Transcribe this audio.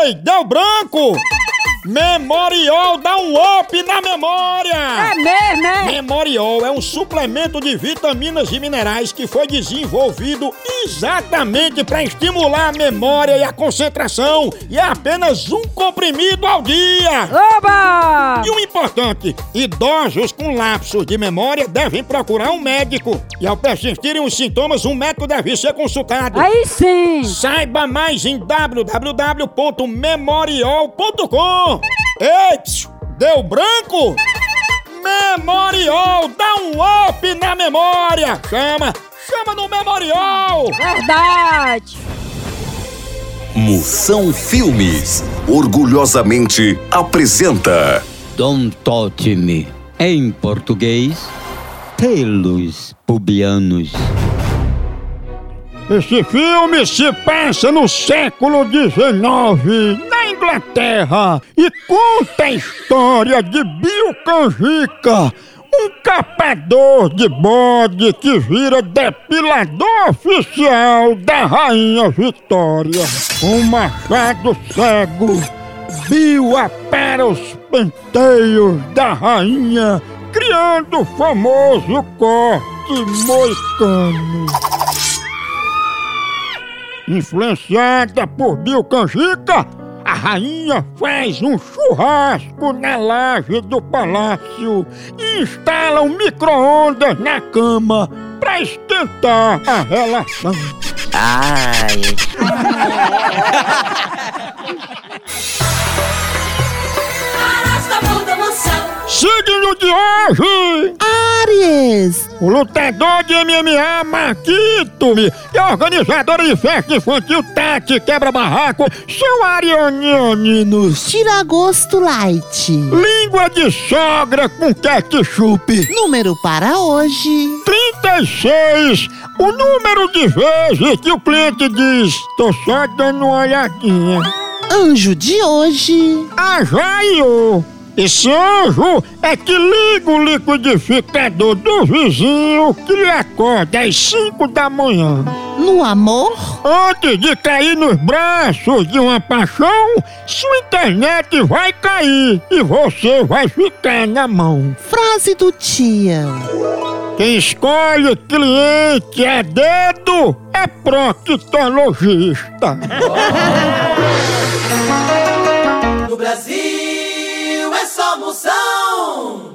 Deu branco! Memorial dá um up na memória! Mesmo, Memorial é um suplemento de vitaminas e minerais que foi desenvolvido exatamente para estimular a memória e a concentração e é apenas um comprimido ao dia. Oba! E o importante, idosos com lapsos de memória devem procurar um médico. E ao persistirem os sintomas, um médico deve ser consultado. Aí sim! Saiba mais em www.memorial.com. Ei, psiu, deu branco? Memorial, dá um up na memória. Chama, chama no Memorial. Verdade! Moção Filmes orgulhosamente apresenta Don't Touch Me. Em português, pelos pubianos. Esse filme se passa no século XIX, na Inglaterra, e conta a história de Bill Canjica, um capador de bode que vira depilador oficial da Rainha Vitória. Um machado cego, Bill apara os penteios da rainha, criando o famoso corte moicano. Influenciada por Bill Canjica, a rainha faz um churrasco na laje do palácio e instala um micro-ondas na cama para esquentar a relação. Moção. Signo de hoje! Aries, O lutador de MMA Marquito e a organizadora de festa infantil Tati Quebra Barraco são arianianinos. Tiragosto Light. Língua de sogra com ketchup. Número para hoje: 36. O número de vezes que o cliente diz: Tô só dando uma olhadinha. Anjo de hoje. Ajaio. Esse anjo é que liga o liquidificador do vizinho que lhe acorda às 5 da manhã. No amor, Antes de cair nos braços de uma paixão, sua internet vai cair e você vai ficar na mão. frase do dia. Quem escolhe cliente a dedo é proctologista. No Brasil Somos são.